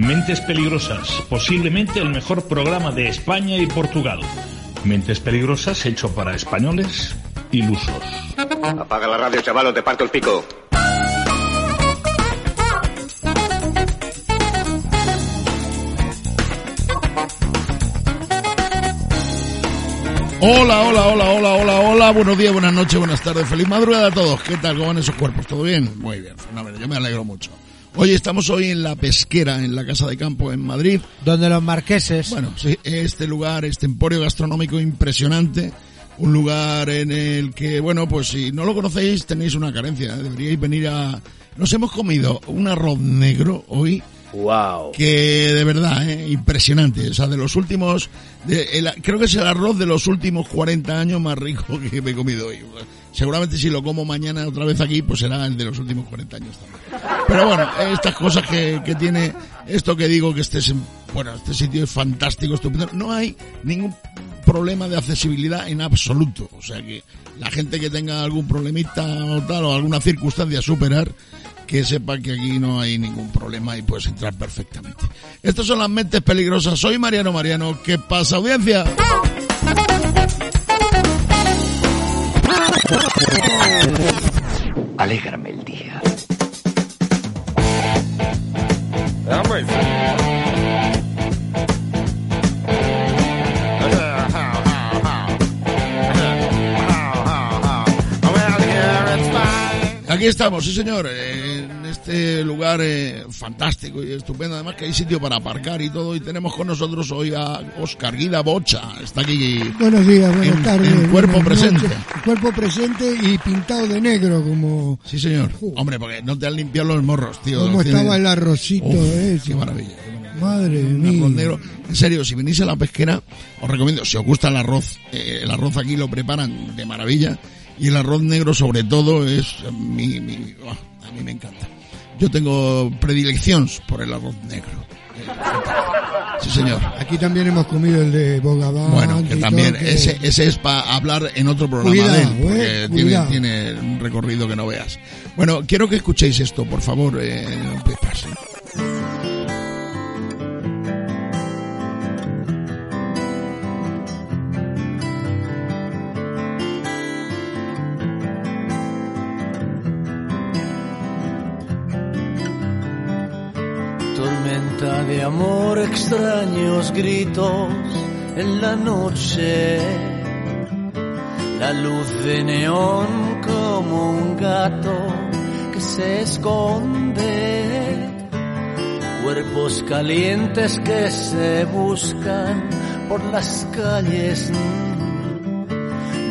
Mentes Peligrosas, posiblemente el mejor programa de España y Portugal. Mentes Peligrosas hecho para españoles ilusos. Apaga la radio, chaval, o te parto el pico. Hola, hola, hola, hola, hola, hola, buenos días, buenas noches, buenas tardes, feliz madrugada a todos. ¿Qué tal? ¿Cómo van esos cuerpos? ¿Todo bien? Muy bien, fenómeno, yo me alegro mucho. Oye, estamos hoy en La Pesquera, en la Casa de Campo en Madrid. Donde los marqueses. Bueno, sí, este lugar, este emporio gastronómico impresionante, un lugar en el que, bueno, pues si no lo conocéis tenéis una carencia, deberíais venir a... Nos hemos comido un arroz negro hoy Wow. que de verdad, ¿eh? impresionante. O sea, de los últimos, creo que es el arroz de los últimos 40 años más rico que he comido hoy. Seguramente si lo como mañana otra vez aquí, pues será el de los últimos 40 años también. Pero bueno, estas cosas que, que tiene, esto que digo que este es, bueno, este sitio es fantástico, estupendo. No hay ningún problema de accesibilidad en absoluto. O sea que la gente que tenga algún problemita o tal, o alguna circunstancia a superar, que sepa que aquí no hay ningún problema y puedes entrar perfectamente. Estas son las mentes peligrosas. Soy Mariano Mariano. ¿Qué pasa, audiencia? Alégrame el día. Aquí estamos, sí señor, en este lugar eh, fantástico y estupendo. Además que hay sitio para aparcar y todo. Y tenemos con nosotros hoy a Oscar Guida Bocha. Está aquí. Buenos días, buenas En- tardes. en cuerpo presente. noches. Cuerpo presente y pintado de negro, como, Sí señor. Hombre, porque no te han limpiado los morros, tío. como estaba el arrocito Uf, ese. qué maravilla. Madre mía. negro. En serio, si venís a la pesquera, os recomiendo, si os gusta el arroz, eh, el arroz aquí lo preparan de maravilla. Y el arroz negro, sobre todo, es eh, mi, mi- ah, a mí me encanta. Yo tengo predilección por el arroz negro. Sí, señor. Aquí también hemos comido el de Bogavant. Bueno, que también, que- ese, ese es para hablar en otro programa Cuidado, de él, porque eh, tiene, cuidado. tiene un recorrido que no veas. Bueno, quiero que escuchéis esto, por favor, eh. Extraños gritos en la noche. La luz de neón como un gato que se esconde. Cuerpos calientes que se buscan por las calles.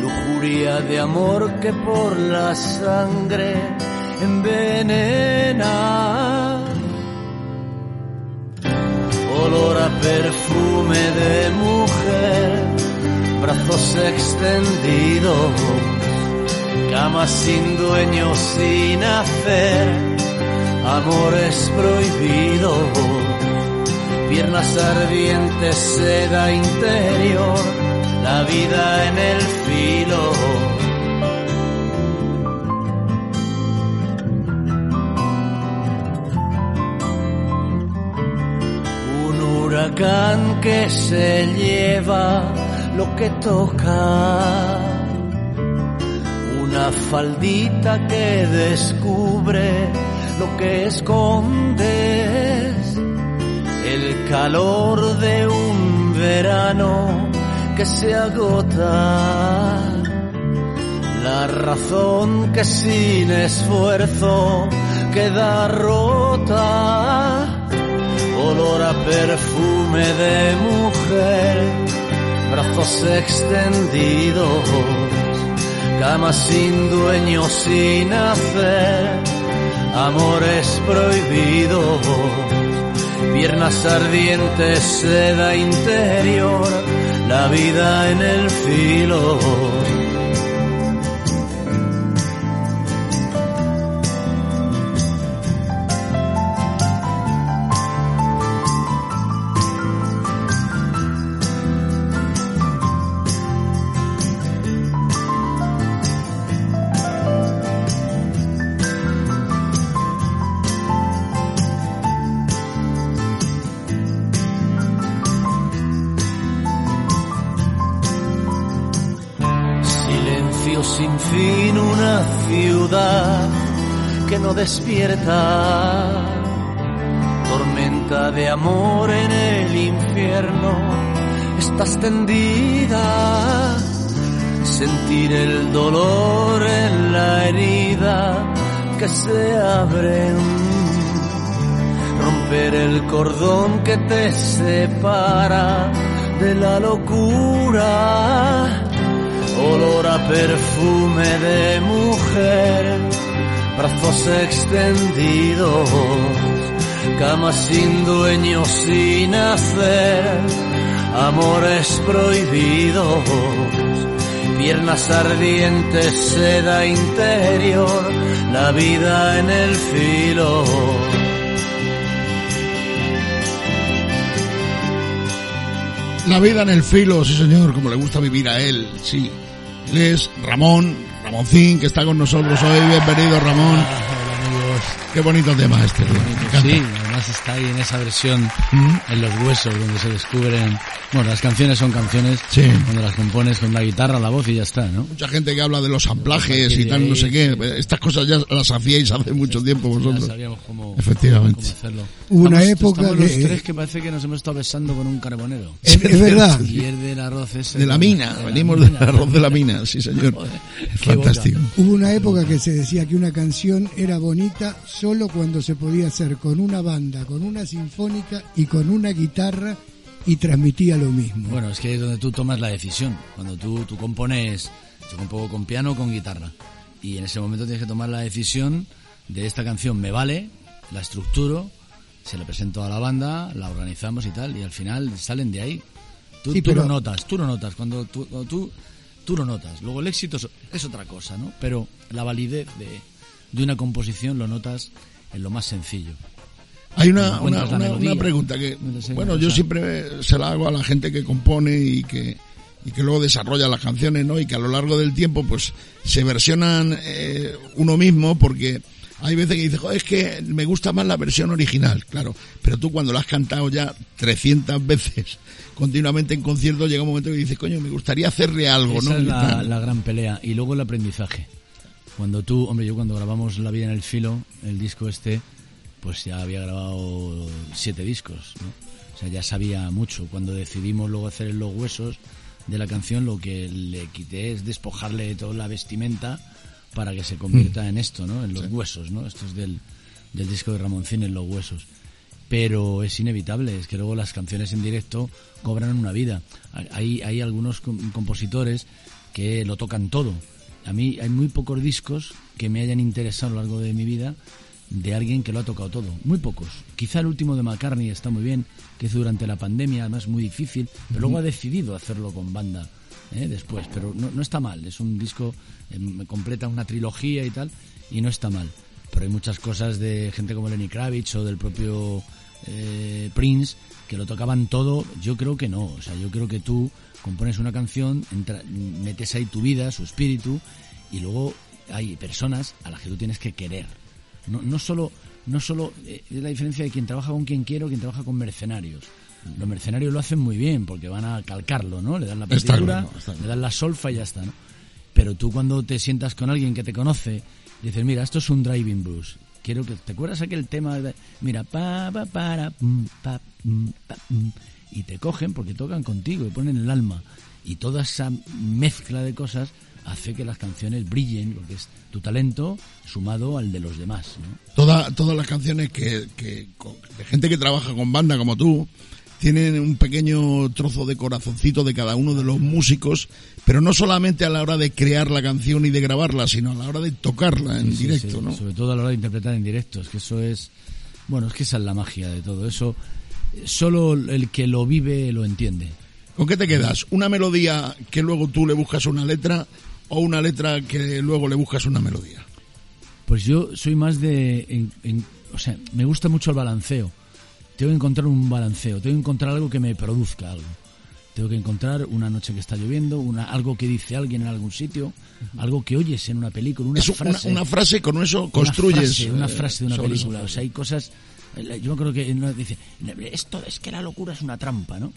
Lujuria de amor que por la sangre envenena perfume de mujer, brazos extendidos, camas sin dueño, sin hacer, amores prohibidos, piernas ardientes, seda interior, la vida en el filo. Huracán que se lleva lo que toca. Una faldita que descubre lo que escondes. El calor de un verano que se agota. La razón que sin esfuerzo queda rota perfume de mujer, brazos extendidos, camas sin dueño, sin hacer, amores prohibidos, piernas ardientes, seda interior, la vida en el filo. Despierta. Tormenta de amor en el infierno, estás tendida. Sentir el dolor en la herida que se abre. Romper el cordón que te separa de la locura. Olor a perfume de mujer, brazos extendidos, camas sin dueño sin hacer, amores prohibidos, piernas ardientes, seda interior, la vida en el filo. La vida en el filo, sí señor, como le gusta vivir a él, sí. Él es Ramón, Ramoncín, que está con nosotros hoy. Bienvenido, Ramón. Hola amigos. Qué bonito tema este, tío. Me encanta. Sí, además está ahí en esa versión en los huesos donde se descubren, bueno, las canciones son canciones Sí. cuando las compones con la guitarra, la voz y ya está, ¿no? Mucha gente que habla de los amplajes y tal, no sé qué. Estas cosas ya las hacíais hace mucho tiempo Ya vosotros. sabíamos cómo, Efectivamente. cómo hacerlo. Hubo una Estamos- época estamos los que- tres que parece que nos hemos estado besando con un carbonero. Es, es verdad. Y es del arroz ese. De la mina, de la venimos mina. del arroz de la mina, sí señor. Joder, fantástico. Hubo una época que se decía que una canción era bonita solo cuando se podía hacer con una banda, con una sinfónica y con una guitarra y transmitía lo mismo. Bueno, es que es donde tú tomas la decisión. Cuando tú, tú compones, yo compongo con piano o con guitarra. Y en ese momento tienes que tomar la decisión de esta canción me vale, la estructuro, se la presento a la banda, la organizamos y tal, y al final salen de ahí. Tú, Sí, tú pero- lo notas, tú lo notas, cuando tú, cuando tú, tú lo notas. Luego el éxito es, otra cosa, ¿no? Pero la validez de, de una composición lo notas en lo más sencillo. Hay una, una, una- pregunta que, bueno, yo siempre se la hago a la gente que compone y que, y que luego desarrolla las canciones, ¿no? Y que a lo largo del tiempo, pues, se versionan eh, uno mismo porque hay veces que dices, "Joder, es que me gusta más la versión original, claro. Pero tú cuando la has cantado ya 300 veces continuamente en conciertos, llega un momento que dices, coño, me gustaría hacerle algo, Esa ¿no? es la, gran pelea. Y luego el aprendizaje. Cuando tú, hombre, yo cuando grabamos La vida en el filo, el disco este, pues ya había grabado siete discos, ¿no? O sea, ya sabía mucho. Cuando decidimos luego hacer los huesos de la canción, lo que le quité es despojarle de toda la vestimenta para que se convierta Mm. en esto, ¿no? En los huesos, ¿no? Esto es del, del disco de Ramoncín en los huesos pero es inevitable, es que luego las canciones en directo cobran una vida. Hay, hay algunos com- compositores que lo tocan todo. A mí hay muy pocos discos que me hayan interesado a lo largo de mi vida de alguien que lo ha tocado todo. Muy pocos. Quizá el último de McCartney está muy bien, que hizo durante la pandemia, además muy difícil, pero luego ha decidido hacerlo con banda ¿eh? después. Pero no, no está mal, es un disco, eh, completa una trilogía y tal, y no está mal. Pero hay muchas cosas de gente como Lenny Kravitz o del propio eh, Prince que lo tocaban todo. Yo creo que no. O sea, yo creo que tú compones una canción, entra- metes ahí tu vida, su espíritu, y luego hay personas a las que tú tienes que querer. No, no solo, no solo eh, es la diferencia de quien trabaja con quien quiere o quien trabaja con mercenarios. Los mercenarios lo hacen muy bien porque van a calcarlo, ¿no? Le dan la partitura, le dan la solfa y ya está, ¿no? Pero tú cuando te sientas con alguien que te conoce, dices, mira, esto es un driving blues. Quiero que te acuerdas aquel tema de, mira, pa pa para y te cogen porque tocan contigo y ponen el alma y toda esa mezcla de cosas hace que las canciones brillen porque es tu talento sumado al de los demás, ¿no? Toda, todas las canciones que, que de gente que trabaja con banda como tú tienen un pequeño trozo de corazoncito de cada uno de los músicos, pero no solamente a la hora de crear la canción y de grabarla, sino a la hora de tocarla en Sí, directo, sí, ¿no? Sobre todo a la hora de interpretar en directo, es que eso es, bueno, es que esa es la magia de todo eso. Solo el que lo vive lo entiende. ¿Con qué te quedas? ¿Una melodía que luego tú le buscas una letra o una letra que luego le buscas una melodía? Pues yo soy más de, en- en- o sea, me gusta mucho el balanceo. Tengo que encontrar un balanceo, tengo que encontrar algo que me produzca algo. Tengo que encontrar una noche que está lloviendo, una, algo que dice alguien en algún sitio, algo que oyes en una película, una es una frase. una frase, con eso una construyes. frase, una eh, frase de una película. O frase. sea, hay cosas. Yo acuerdo que uno dice, esto es que la locura es una trampa, ¿no?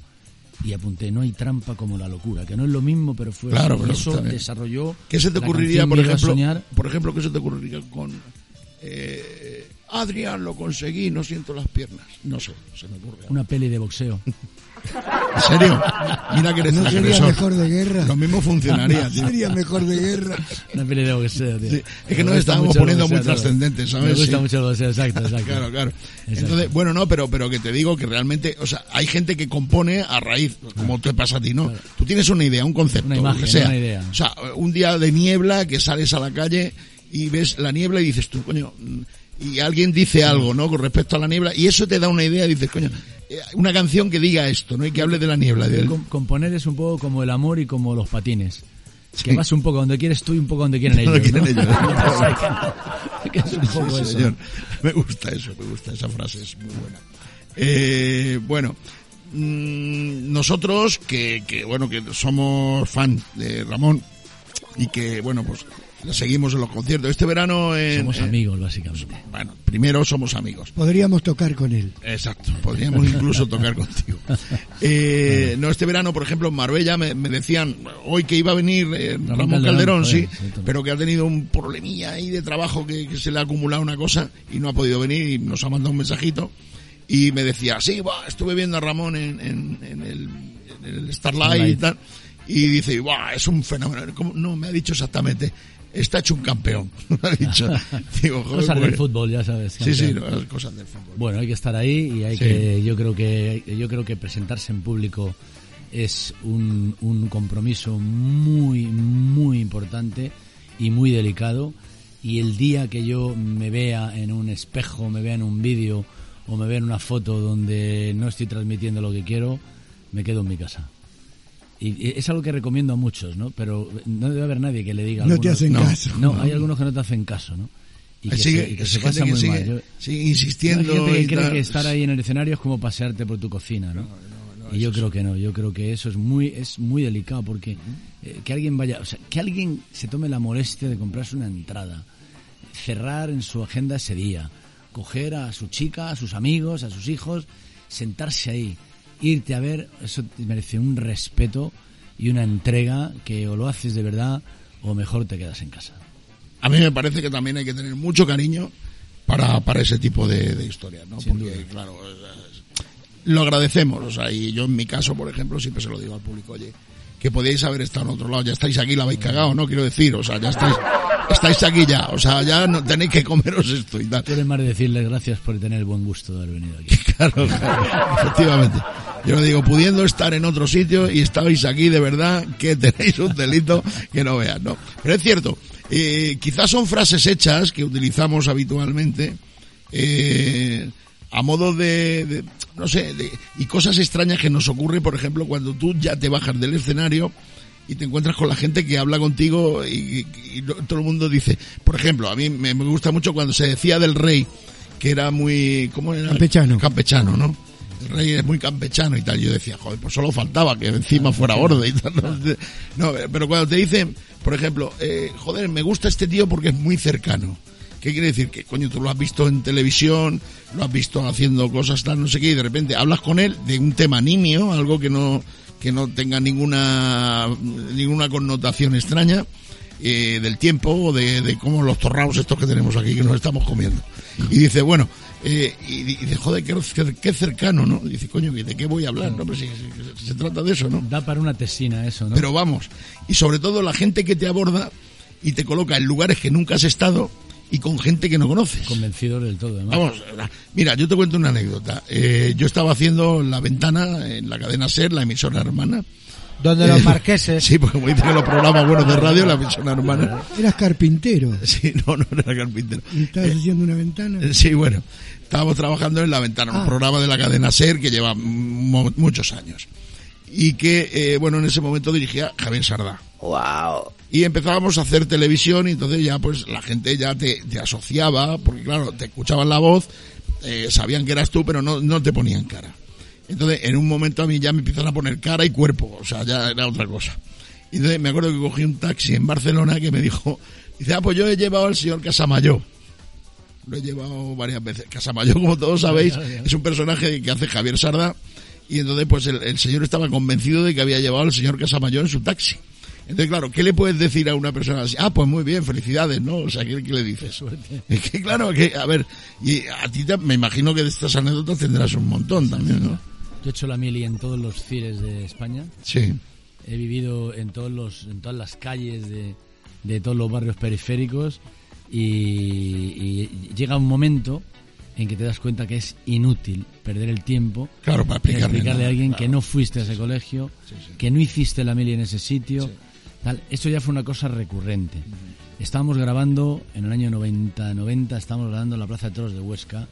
y apunté, no hay trampa como la locura, que no es lo mismo, pero fue Claro, pero eso bien. desarrolló. ¿Qué se te ocurriría, por ejemplo? Por ejemplo, ¿qué se te ocurriría con eh, Adrián, lo conseguí, no siento las piernas? No sé, se me ocurre. Una peli de boxeo. ¿En serio? Mira que eres ¿No sería mejor de guerra? Lo mismo funcionaría, tío. Sería mejor de guerra. Una peli de boxeo, tío. Sí, es que nos estábamos poniendo muy todo. trascendentes, ¿sabes? Me gusta Sí. mucho el boxeo, exacto, exacto. Claro, claro. Exacto. Entonces, bueno, no, pero, pero que te digo que realmente, o sea, hay gente que compone a raíz, como te pasa a ti, ¿no? Tú tienes una idea, un concepto, Una lo imagen, que sea. una idea. O sea, un día de niebla que sales a la calle y ves la niebla y dices tú, coño, y alguien dice algo, ¿no? Con respecto a la niebla y eso te da una idea, dices, coño, eh, una canción que diga esto, ¿no? Y que hable de la niebla. componer es un poco como el amor y como los patines. Que vas un poco donde quieres tú y un poco donde quieren ellos. Sí. Me gusta eso, me gusta esa frase, es muy buena. Eh, bueno, mm, nosotros que, que, bueno, que somos fan de Ramón y que, bueno, pues seguimos en los conciertos. Este verano en, Somos eh, amigos, básicamente. bueno, primero somos amigos. Podríamos tocar con él. Exacto, podríamos incluso tocar contigo. Eh, no, este verano, por ejemplo, en Marbella me, me decían hoy que iba a venir eh, Ramón, Calderón, Calderón, joder, sí, pero que ha tenido un problemilla ahí de trabajo que, que se le ha acumulado una cosa y no ha podido venir y nos ha mandado un mensajito y me decía, sí, buah, estuve viendo a Ramón en, en- en el, en el Starlight, y tal y dice, buah, es un fenómeno. ¿Cómo? No, me ha dicho exactamente, está hecho un campeón. Ha dicho. Digo, joder, Cosas del pues- fútbol, ya sabes. Sí, sí, campeón. no, las cosas del fútbol. Bueno, hay que estar ahí y hay Sí. que, yo creo que, yo creo que presentarse en público es un, un compromiso muy, muy importante y muy delicado. Y el día que yo me vea en un espejo, me vea en un vídeo o me vea en una foto donde no estoy transmitiendo lo que quiero, me quedo en mi casa. Y es algo que recomiendo a muchos, ¿no? Pero no debe haber nadie que le diga. a No te hacen no. caso. No, hay algunos que no te hacen caso, ¿no? Y que, Sigue- se, y que es se gente pasa que muy sigue- mal. Yo- sigue insistiendo hay gente que y cree tal. que estar ahí en el escenario es como pasearte por tu cocina, ¿no? y yo creo que no, yo creo que eso es muy es muy delicado porque eh, que alguien vaya, o sea, que alguien se tome la molestia de comprarse una entrada, cerrar en su agenda ese día, coger a su chica, a sus amigos, a sus hijos, sentarse ahí, irte a ver, eso te merece un respeto y una entrega que o lo haces de verdad o mejor te quedas en casa. A mí me parece que también hay que tener mucho cariño para, para ese tipo de, de historias, ¿no? Sin Porque, duda. claro, lo agradecemos, o sea, y yo en mi caso, por ejemplo, siempre se lo digo al público, oye, que podíais haber estado en otro lado, ya estáis aquí, la habéis cagado, ¿no? Quiero decir, o sea, ya estáis, estáis aquí ya, o sea, ya no tenéis que comeros esto y tal. Eres más de decirles gracias por tener el buen gusto de haber venido aquí. Claro, claro, efectivamente. Yo digo, pudiendo estar en otro sitio y estabais aquí de verdad, que tenéis un delito que no veas, ¿no? Pero es cierto, eh, quizás son frases hechas que utilizamos habitualmente, eh, a modo de, de- no sé, de- y cosas extrañas que nos ocurre, por ejemplo, cuando tú ya te bajas del escenario y te encuentras con la gente que habla contigo y, y- todo el mundo dice, por ejemplo, a mí me, me gusta mucho cuando se decía del rey, que era muy, ¿cómo era? Campechano. Campechano, ¿no? Rey es muy campechano y tal. Yo decía, joder, pues solo faltaba que encima fuera borde y tal. ¿no? Pero cuando te dicen, por ejemplo, eh, joder, me gusta este tío porque es muy cercano. ¿Qué quiere decir? Que coño, tú lo has visto en televisión, lo has visto haciendo cosas tal, no sé qué, y de repente hablas con él de un tema nimio, algo que no, que no tenga ninguna, ninguna connotación extraña, eh, del tiempo o de, de cómo los torraos estos que tenemos aquí que nos estamos comiendo. Y dice, bueno, eh, y di- dice, joder, qué, qué- cercano, ¿no? Y dice, coño, ¿de qué voy a hablar? No, pero si, se trata de eso, ¿no? Da para una tesina eso, ¿no? Pero vamos, y sobre todo la gente que te aborda y te coloca en lugares que nunca has estado y con gente que no conoces. Convencidos del todo, además. Vamos, mira, yo te cuento una anécdota. Eh, yo estaba haciendo La Ventana en la cadena SER, la emisora hermana. Donde los marqueses. Sí, porque como dicen en los programas buenos de radio, la emisora hermana. Eras carpintero Sí, no, no era carpintero. y estabas haciendo una ventana. Sí, bueno, estábamos trabajando en La Ventana, un Ah. programa de la cadena SER que lleva muchos años. Y que, eh, bueno, en ese momento dirigía Javier Sardá. Wow. Y empezábamos a hacer televisión y entonces ya pues la gente ya te, te asociaba, porque claro, te escuchaban la voz, eh, sabían que eras tú, pero no, no te ponían cara. Entonces en un momento a mí ya me empiezan a poner cara y cuerpo, o sea, ya era otra cosa. Y entonces me acuerdo que cogí un taxi en Barcelona que me dijo, dice, ah, pues yo he llevado al señor Casamayo. Lo he llevado varias veces. Casamayo, como todos sabéis, es un personaje que hace Javier Sarda y entonces pues el, el señor estaba convencido de que había llevado al señor Casamayor en su taxi. Entonces, claro, ¿qué le puedes decir a una persona así? Ah, pues muy bien, felicidades, ¿no? O sea, ¿qué, qué le dices? Es que, claro, que, a ver, y a ti te- me imagino que de estas anécdotas tendrás un montón también, ¿no? Yo he hecho la mili en todos los cires de España. Sí. He vivido en todos los, en todas las calles de, de todos los barrios periféricos y, y llega un momento en que te das cuenta que es inútil perder el tiempo Claro, para explicarle. explicarle a alguien que Claro. no fuiste a ese colegio, que no hiciste la mili en ese sitio. Tal. Esto ya fue una cosa recurrente. Estábamos grabando en el año 90, 90 estábamos grabando en la Plaza de Toros de Huesca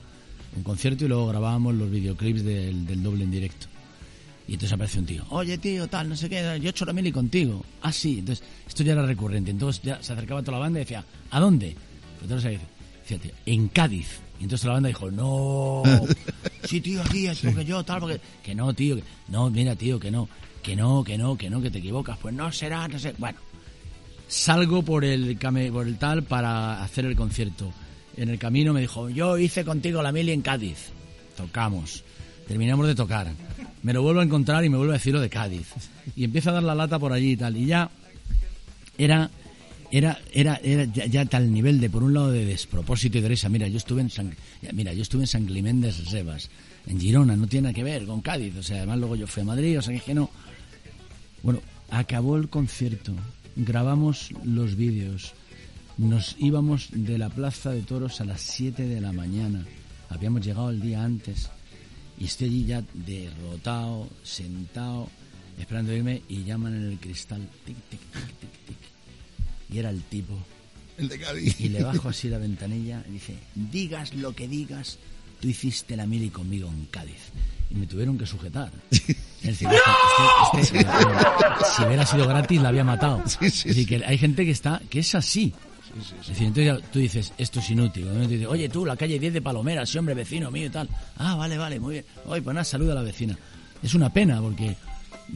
un concierto y luego grabábamos los videoclips del, del doble en directo. Y entonces aparece un tío, oye tío, tal, no sé qué, yo he hecho la mili contigo. Ah, sí, entonces esto ya era recurrente. Entonces ya se acercaba toda la banda y decía, ¿a dónde? Entonces decía, tío, en Cádiz. Y entonces la banda dijo, no, sí tío, aquí, es porque yo, tal, porque... Que no, tío, que... no, mira tío, que no, que no, que no, que no, que te equivocas. Pues no será, no sé, bueno. Salgo por el, por el tal para hacer el concierto. En el camino me dijo, yo hice contigo la mili en Cádiz. Tocamos. Terminamos de tocar. Me lo vuelvo a encontrar y me vuelve a decir lo de Cádiz. Y empieza a dar la lata por allí y tal. Y ya era era era era ya, tal nivel de por un lado de despropósito y de mira yo estuve en San mira yo estuve en San Climent de Sebas en Girona no tiene nada que ver con Cádiz o sea además luego yo fui a Madrid o sea que no bueno acabó el concierto grabamos los vídeos nos íbamos de la plaza de toros a las 7 de la mañana habíamos llegado el día antes y estoy allí ya derrotado sentado esperando irme y llaman en el cristal tic tic tic tic tic y era el tipo. El de Cádiz. Y le bajo así la ventanilla y dice, digas lo que digas, tú hiciste la mili conmigo en Cádiz. Y me tuvieron que sujetar. Es decir, este- este- este- si hubiera sido gratis la había matado. decir, que hay gente que está, que es así. Es decir, entonces tú dices, esto es inútil. Oye, tú, la calle 10 de Palomera, sí, hombre, vecino mío y tal. Ah, vale, vale, muy bien. Oye, pues nada, saluda a la vecina. Es una pena, porque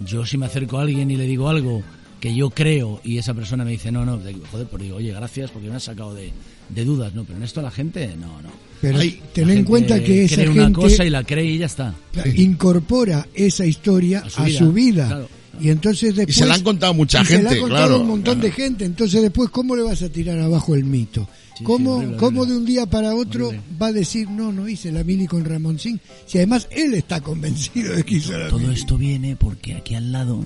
yo si me acerco a alguien y le digo algo que yo creo y esa persona me dice, no, no, joder, pues digo, oye, gracias porque me has sacado de, de dudas, ¿no? Pero en esto la gente, no, no. Pero Ay, ten en cuenta que esa cree gente una cosa y la cree y ya está. incorpora esa historia A su a vida, su vida. claro. Y entonces después... se la han contado mucha y se la gente, ha contado claro, un montón claro. de gente. Entonces después, ¿cómo le vas a tirar abajo el mito? Sí, ¿Cómo, sí, horrible, cómo de un día para otro Horrible. va a decir, no, no hice la mili con Ramoncín? Si además él está convencido de que hizo la Todo mili. esto viene porque aquí al lado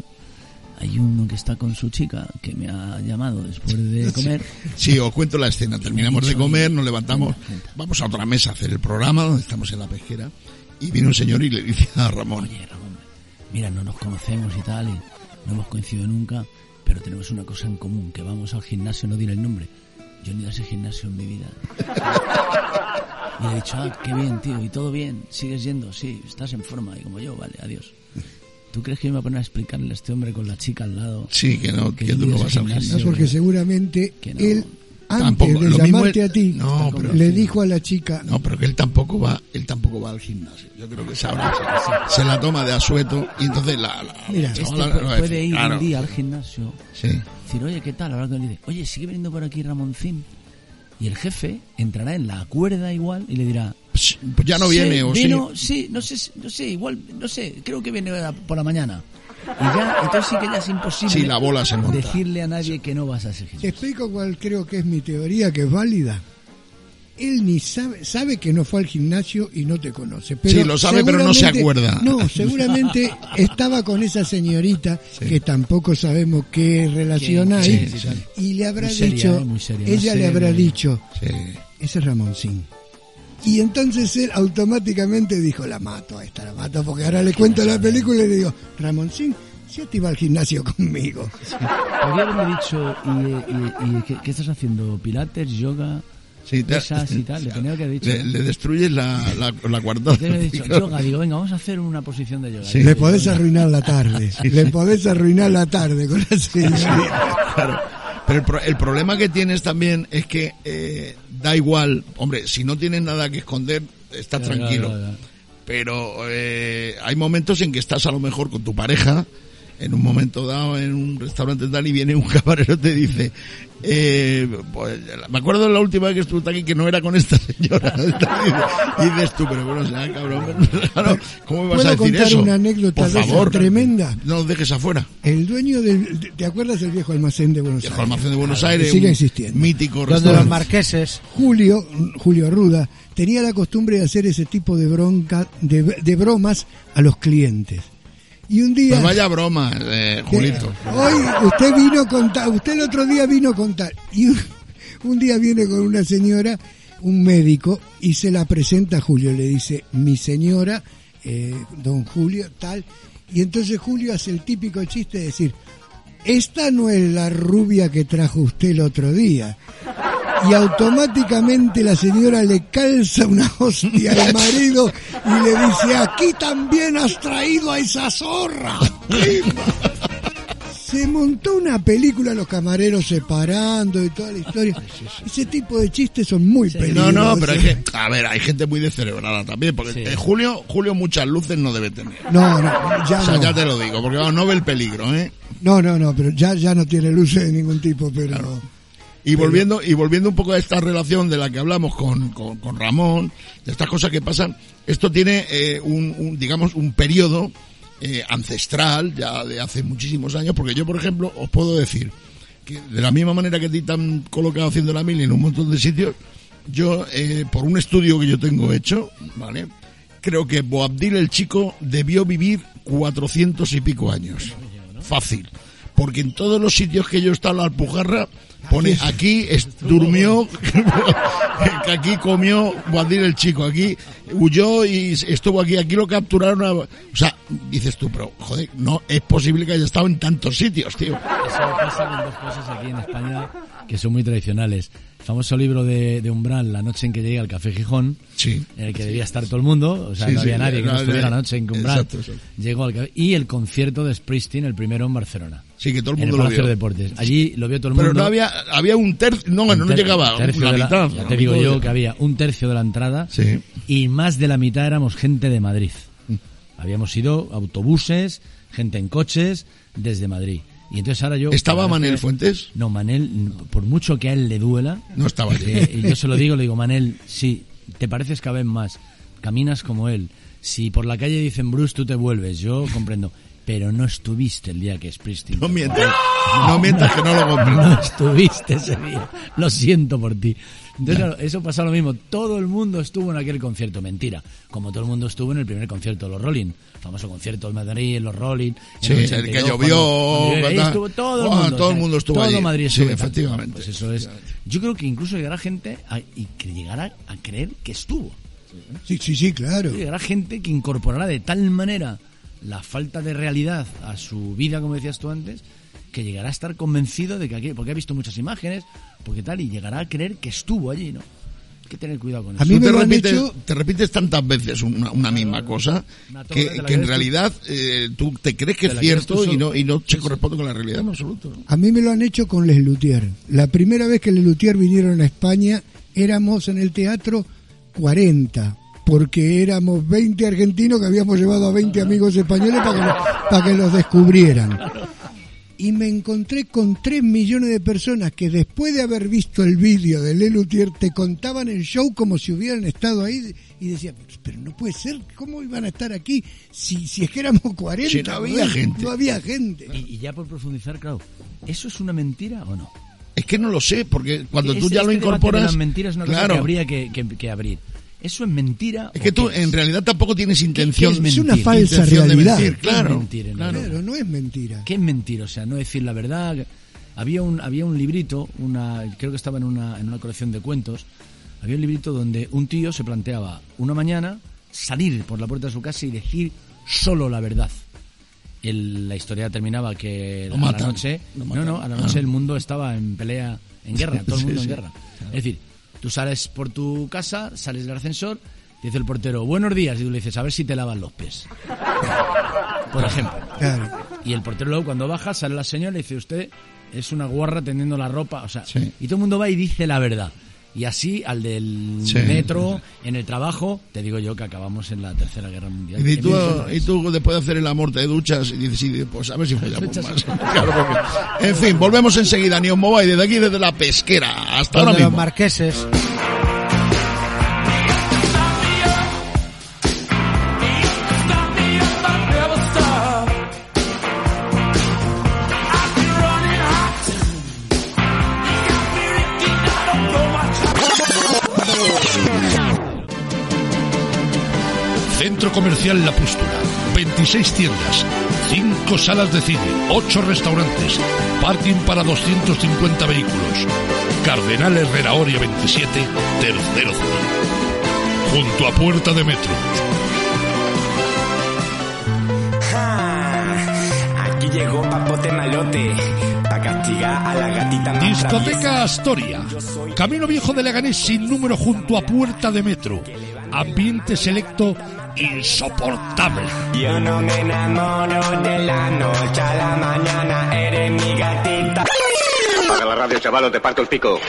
hay uno que está con su chica que me ha llamado después de comer. Sí, os cuento la escena. Terminamos de comer, nos levantamos, vamos a otra mesa a hacer el programa, donde estamos en la pesquera, y viene un señor y le dice a Ramón, Oye, Ramón, mira, no nos conocemos y tal, y no hemos coincidido nunca, pero tenemos una cosa en común, que vamos al gimnasio, no diré el nombre. Yo no he ido a ese gimnasio en mi vida. Y le he dicho, ah, qué bien, tío, y todo bien, sigues yendo, sí, estás en forma, y como yo, vale, adiós. ¿Tú crees que me voy a poner a explicarle a este hombre con la chica al lado? sí, que no, que yo tú no vas al gimnasio, gimnasio. porque seguramente Que no. él, antes Tampoco, de llamarte él- a ti, No, pero- le dijo a la chica, No, pero que él tampoco va, él tampoco va al gimnasio. Yo creo que sabrá, se la toma de asueto y entonces la, la Mira, Este le puede ir claro, un día al gimnasio, Sí. decir, oye, ¿qué tal? Con él y dice, oye, sigue viniendo por aquí Ramoncín. Y el jefe entrará en la cuerda igual y le dirá, Pues, pues ya no "Sí, viene o vino, sí. sí, no sé, no sé, igual, no sé, creo que viene por la mañana. Y ya, entonces sí que ya es imposible Sí, la bola se monta. decirle a nadie que no vas a ese Te gimnasio. explico cuál creo que es mi teoría, que es válida. Él ni sabe, sabe que no fue al gimnasio y no te conoce. Pero Sí, lo sabe, pero no se acuerda. No, seguramente estaba con esa señorita que tampoco sabemos qué relación hay. sí, sí, sí. Y le habrá Muy dicho, eh, seria, ella le habrá dicho, Sí. ese es Ramoncín. Y entonces él automáticamente dijo, la mato a esta, la mato, porque ahora le cuento la película y le digo, Ramoncín, si te iba al gimnasio conmigo. Podría haberme dicho, ¿y, y- y qué, qué estás haciendo? ¿Pilates, yoga, Sí, te- pesas y tal? Le tenía que haber dicho. Le, le destruyes la, la, la cuarta. Le haber dicho, yoga, digo, venga, vamos a hacer una posición de yoga. Sí. Le podés arruinar la tarde. Le podés arruinar la tarde con la señorita. Claro. Pero el, pro- el problema que tienes también es que eh, da igual, hombre, si no tienes nada que esconder, estás Ya, tranquilo. ya, ya. Pero eh, hay momentos en que estás a lo mejor con tu pareja en un momento dado en un restaurante tal y viene un camarero y te dice, eh, pues, me acuerdo de la última vez que estuve aquí que no era con esta señora. y dices tú, pero bueno, o sea, cabrón, claro, ¿cómo me vas ¿Puedo a decir contar eso? una anécdota Por de favor, tremenda? No nos dejes afuera. El dueño del... ¿Te acuerdas del viejo almacén de Buenos Viejo Aires? almacén de Buenos Claro, Aires, que Sigue existiendo. mítico Donde los restaurante. marqueses. Julio, Julio Ruda, tenía la costumbre de hacer ese tipo de bronca, de, de bromas a los clientes. Y un día... Pues vaya broma, eh, Julito. Hoy usted vino a contar, usted el otro día vino a contar. Y un, un día viene con una señora, un médico, y se la presenta a Julio. Le dice, mi señora, eh, don Julio, tal. Y entonces Julio hace el típico chiste de decir, esta no es la rubia que trajo usted el otro día. Y automáticamente la señora le calza una hostia al marido y le dice, aquí también has traído a esa zorra. Se montó una película, los camareros separando y toda la historia. Ese tipo de chistes son muy No, peligrosos. no, pero es que, a ver, hay gente muy descerebrada también, porque Sí. eh, Julio, Julio muchas luces no debe tener. No, no, ya O sea, no. ya te lo digo, porque no ve el peligro, ¿eh? No, no, no, pero ya, ya no tiene luces de ningún tipo, pero... Y volviendo, y volviendo un poco a esta relación de la que hablamos con, con, con Ramón, de estas cosas que pasan, esto tiene eh, un, un, digamos, un periodo eh, ancestral, ya de hace muchísimos años, porque yo, por ejemplo, os puedo decir que de la misma manera que a ti te han colocado haciendo la mil en un montón de sitios, yo, eh, por un estudio que yo tengo hecho, ¿vale? Creo que Boabdil el chico debió vivir cuatrocientos y pico años. Fácil. Porque en todos los sitios que yo he estado en la Alpujarra, pone aquí es- durmió, que aquí comió Boabdil el chico, aquí huyó y estuvo aquí, aquí lo capturaron. a- o sea, dices tú, pero joder, no es posible que haya estado en tantos sitios, tío. Eso pasa con dos cosas aquí en España que son muy tradicionales. El famoso libro de, de Umbral, La noche en que llega al Café Gijón, Sí. en el que debía estar todo el mundo, o sea, Sí, no sí, había nadie que no no, estuviera no, la noche en que Umbral exacto, exacto. llegó al café. Y el concierto de Springsteen, el primero en Barcelona. Sí, que todo el en el mundo lo vio. de Deportes. Allí lo vio todo el Pero mundo. no había, había un tercio, no, no, Un no llegaba, tercio la mitad. ya te digo yo de- que había un tercio de la entrada Sí. y más de la mitad éramos gente de Madrid. Habíamos ido autobuses, gente en coches desde Madrid. Y entonces ahora yo... ¿Estaba Manel que- Fuentes? No, Manel, por mucho que a él le duela, No estaba eh, y yo se lo digo, le digo, Manel, sí, te pareces cada vez más, caminas como él. Si por la calle dicen Bruce, tú te vuelves, yo comprendo. Pero no estuviste el día que Springsteen. No mientas, no mientas que no lo compré. No estuviste ese día. Lo siento por ti. Entonces, claro, eso pasa lo mismo. Todo el mundo estuvo en aquel concierto. Mentira. Como todo el mundo estuvo en el primer concierto de los Rolling. Famoso concierto de Madrid, los Rolling. Sí, el 82, que llovió, cuando- cuando- estuvo todo el mundo. todo o el mundo estuvo Todo allí. Madrid Sí, estuvo. efectivamente. Pues eso es. Yo creo que incluso llegará gente a, y que llegará a creer que estuvo. Sí, sí, sí, claro. Llegará gente que incorporará de tal manera la falta de realidad a su vida, como decías tú antes, que llegará a estar convencido de que aquí, porque ha visto muchas imágenes, porque tal, y llegará a creer que estuvo allí, ¿no? Hay que tener cuidado con eso. A mí me te lo han repites, hecho- te repites tantas veces una, una misma cosa Una que, en realidad eh, tú te crees que Te es cierto y no, y no se corresponde con la realidad en absoluto. A mí me lo han hecho con Les Luthier. La primera vez que Les Luthier vinieron a España, éramos en el teatro 40, porque éramos 20 argentinos que habíamos llevado a 20 amigos españoles para que, los- para que los descubrieran. Y me encontré con 3 millones de personas que después de haber visto el vídeo de Les Luthier te contaban el show como si hubieran estado ahí y decían, pero, no puede ser, ¿cómo iban a estar aquí si, si es que éramos 40? Si no había gente. No había gente. Y, y ya por profundizar, claro, ¿eso es una mentira o no? Es que no lo sé, porque cuando tú Este- ya lo este incorporas... las mentiras es una cosa claro, que habría que, que- que abrir. ¿Eso es mentira? es que tú en es? realidad tampoco tienes intención... qué es Es una mentir, falsa intención de realidad. mentir, ¿Qué es claro. mentir realidad? Claro, no es mentira. ¿Qué es mentir? O sea, no decir la verdad. Había un, había un librito, una, creo que estaba en una, en una colección de cuentos, había un librito donde un tío se planteaba una mañana salir por la puerta de su casa y decir solo la verdad. El- la historia terminaba que Lo a la noche, no, no, a la noche Ah. el mundo estaba en pelea, en guerra, todo el Sí, mundo sí. en guerra. Es decir, tú sales por tu casa, sales del ascensor, dice el portero, buenos días, y tú le dices, a ver si te lavan los pies. Por ejemplo. Claro. Y el portero luego cuando baja sale la señora y dice usted es una guarra tendiendo la ropa, o sea, Sí. y todo el mundo va y dice la verdad. Y así al del Sí. metro, en el trabajo, te digo yo que acabamos en la Tercera Guerra Mundial. Y tú, y tú después de hacer el amor te duchas y dices, pues a ver si follamos más. Claro, porque- En fin, volvemos enseguida, ni os mováis desde aquí, desde la pesquera. Hasta ahora Donde los mismo. marqueses. Comercial La Pústula. 26 tiendas, 5 salas de cine, 8 restaurantes, parking para 250 vehículos. Cardenal Herrera Oria 27, tercero C. Junto a Puerta de Metro. Aquí llegó Papote Malote para castigar a la gatita más traviesa. Discoteca Astoria. Camino Viejo de Leganés sin número junto a Puerta de Metro. Ambiente selecto insoportable. Yo no me enamoro de la noche a la mañana, eres mi gatita. Apaga la radio, chaval, o te parto el pico.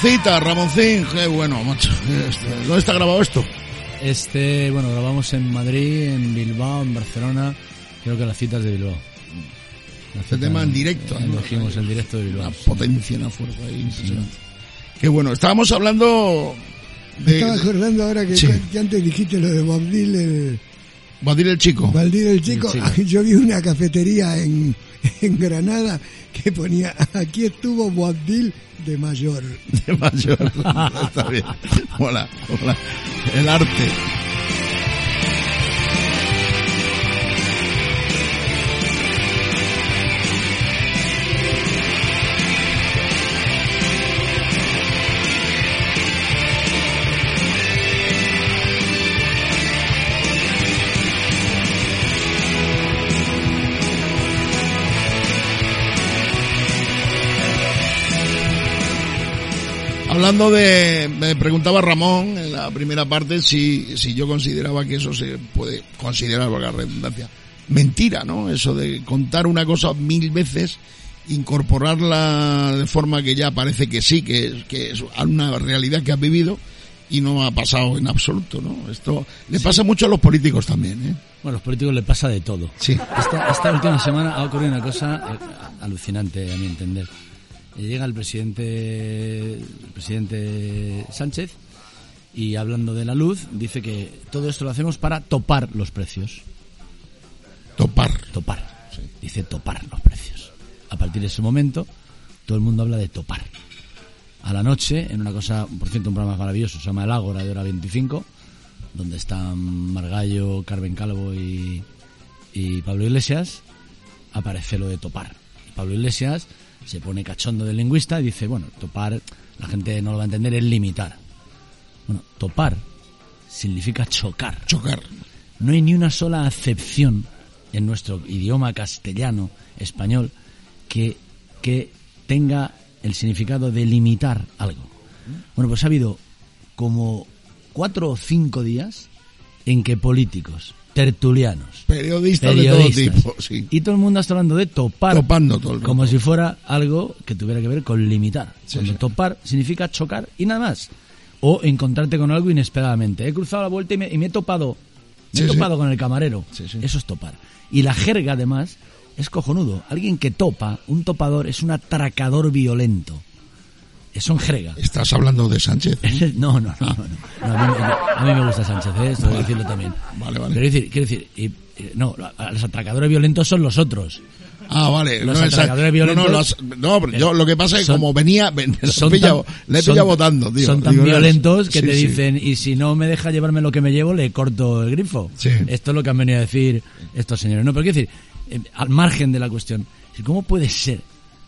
Cita, Ramoncín, qué bueno, macho. Este, ¿Dónde está grabado esto? Este, bueno, grabamos en Madrid, en Bilbao, en Barcelona. Creo que las citas de Bilbao. La Este tema en directo, eh, ¿no? En directo de Bilbao. Una potencia, una fuerza ahí impresionante. Qué bueno, estábamos hablando Me de... estaba acordando ahora que, Sí. que antes dijiste lo de Boabdil, el, Batir el chico. El chico. El chico. Yo vi una cafetería en, en Granada que ponía, aquí estuvo Boabdil de mayor. de mayor. Está bien. Hola, hola. El arte. Hablando de, me preguntaba Ramón en la primera parte si, si yo consideraba que eso se puede considerar, por la redundancia, mentira, ¿no? Eso de contar una cosa mil veces, incorporarla de forma que ya parece que sí, que, que es una realidad que has vivido y no ha pasado en absoluto, ¿no? Esto le pasa mucho a los políticos también, ¿eh? Bueno, a los políticos le pasa de todo. Sí. Esta, esta última semana ha ocurrido una cosa eh, alucinante, a mi entender. Llega el presidente, el presidente Sánchez y hablando de la luz, dice que todo esto lo hacemos para topar los precios. Topar. Topar. Dice topar los precios. A partir de ese momento, todo el mundo habla de topar. A la noche, en una cosa, por cierto, un programa maravilloso, se llama El Ágora de hora 25, donde están Margallo, Carmen Calvo y, y Pablo Iglesias, aparece lo de topar. Pablo Iglesias se pone cachondo de lingüista y dice, bueno, topar, la gente no lo va a entender, es limitar. Bueno, topar significa chocar. Chocar. No hay ni una sola acepción en nuestro idioma castellano, español, que, que tenga el significado de limitar algo. Bueno, pues ha habido como cuatro o cinco días en que políticos, tertulianos, Periodistas, de todo tipo, sí. y todo el mundo está hablando de topar Topando todo el rato. como si fuera algo que tuviera que ver con limitar. Sí, Cuando sí. topar significa chocar y nada más. O encontrarte con algo inesperadamente. He cruzado la vuelta y me, y me he topado. Me he topado con el camarero. Eso es topar. Y la jerga, además, es cojonudo. Alguien que topa, un topador, es un atracador violento. Son jerga. Estás hablando de Sánchez. ¿eh? No, no, no. no, no. No, a, mí, a mí me gusta Sánchez, ¿eh? esto de decirlo también. Vale, vale. Pero decir, quiero decir y- y- no, los atracadores violentos son los otros. Ah, vale. Los no, atracadores no, no, violentos- los- no, pero yo lo que pasa es que Son- como venía, son pillado, tan- le he son- pillado votando, tío. Son tan Digo, violentos que sí, te sí. dicen, y si no me deja llevarme lo que me llevo, le corto el grifo. Sí. Esto es lo que han venido a decir estos señores. No, pero quiero decir, eh, al margen de la cuestión, ¿cómo puede ser?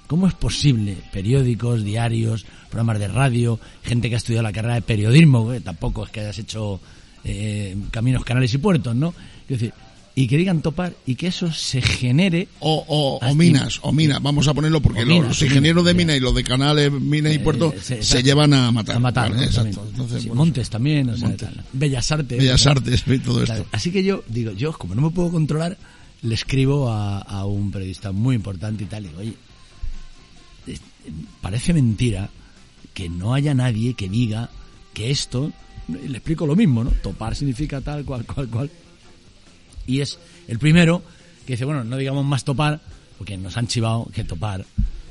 ¿Cómo es posible? Periódicos, diarios, programas de radio, gente que ha estudiado la carrera de periodismo, que tampoco es que hayas hecho eh, caminos, canales y puertos, ¿no? Quiero decir, y que digan topar y que eso se genere O, o, minas, o minas, vamos a ponerlo porque los, minas, los sí, ingenieros de minas y los de canales, minas y Eh, puertos se- se, llevan a matar. a matar. Exacto. Entonces, Sí, bueno, Montes también, o sea. Bellas Artes. Bellas Artes y todo esto. Así que yo digo, yo como no me puedo controlar, le escribo a, a un periodista muy importante y tal, y digo, oye, es- parece mentira que no haya nadie que diga que esto, y le explico lo mismo, ¿no? Topar significa tal, cual, cual, cual. Y es el primero que dice, bueno, no digamos más topar, porque nos han chivado que topar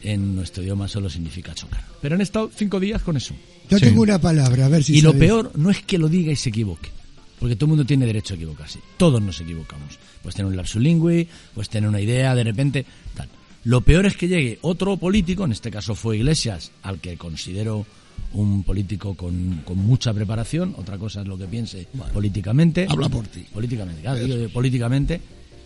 en nuestro idioma solo significa chocar. Pero han estado cinco días con eso. Yo Sí. tengo una palabra, a ver si Y lo peor no es que lo diga y se equivoque. Porque todo el mundo tiene derecho a equivocarse. Todos nos equivocamos. Puedes tener un lapsus lingüe, puedes tener una idea de repente, tal. Lo peor es que llegue otro político, en este caso fue Iglesias, al que considero un político con, con mucha preparación, otra cosa es lo que piense políticamente. Habla por ti. Políticamente, claro, digo políticamente.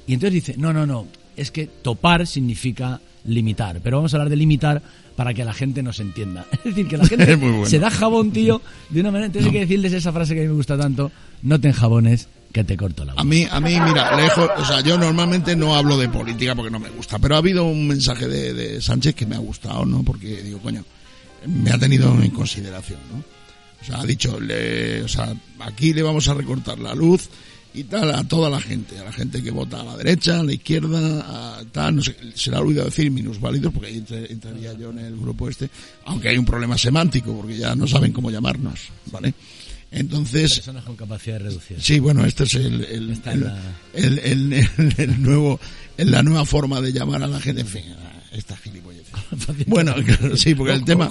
Y entonces dice, no, no, no, es que topar significa limitar, pero vamos a hablar de limitar para que la gente nos entienda. Es decir, que la gente bueno. se da jabón, tío, de una manera. Entonces hay que decirles esa frase que a mí me gusta tanto, no te enjabones, que te corto la A boca. mí, a mí, mira, lejos, o sea, yo normalmente no hablo de política porque no me gusta, pero ha habido un mensaje de, de Sánchez que me ha gustado, ¿no? Porque digo, coño, me ha tenido en consideración, ¿no? O sea, ha dicho, le, o sea, aquí le vamos a recortar la luz y tal a toda la gente, a la gente que vota a la derecha, a la izquierda, a tal, no sé, se le ha olvidado decir minusválidos porque ahí entraría yo en el grupo este, aunque hay un problema semántico porque ya no saben cómo llamarnos, ¿vale? Entonces, Personas con capacidad de. Sí, bueno, este es el, el, el, el- el- el- el nuevo, la nueva forma de llamar a la gente. En fin, esta gilipollez. Bueno, claro, sí, porque el tema,